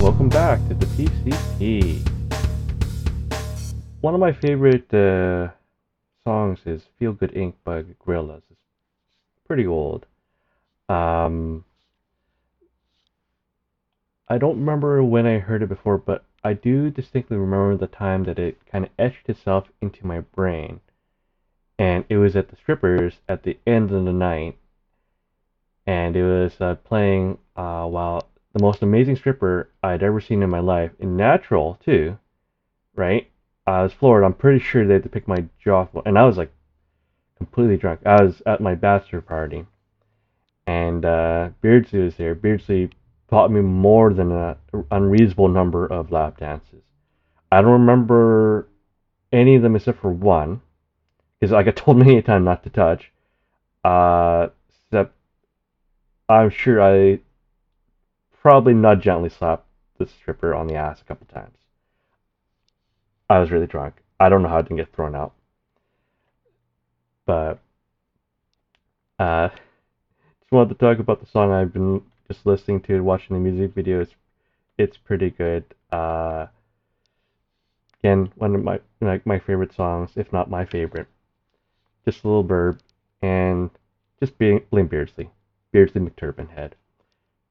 welcome back to the PCP. One of my favorite uh, songs is "Feel Good Inc." by Gorillaz. It's pretty old. Um, I don't remember when I heard it before, but I do distinctly remember the time that it kind of etched itself into my brain. And it was at the strippers at the end of the night, and it was uh, playing uh, while the most amazing stripper I'd ever seen in my life, in natural too, right? I was floored. I'm pretty sure they had to pick my jaw, and I was like completely drunk. I was at my bachelor party, and uh, Beardsley was there. Beardsley taught me more than an unreasonable number of lap dances. I don't remember any of them except for one, because like I told many a time not to touch. Uh, except I'm sure I probably not gently slapped the stripper on the ass a couple times. I was really drunk. I don't know how I didn't get thrown out. But uh, just wanted to talk about the song I've been just listening to it, watching the music video. It's it's pretty good. Uh, again, one of my like my favorite songs, if not my favorite. Just a little burb, and just being blame Beardsley, Beardsley McTurban head.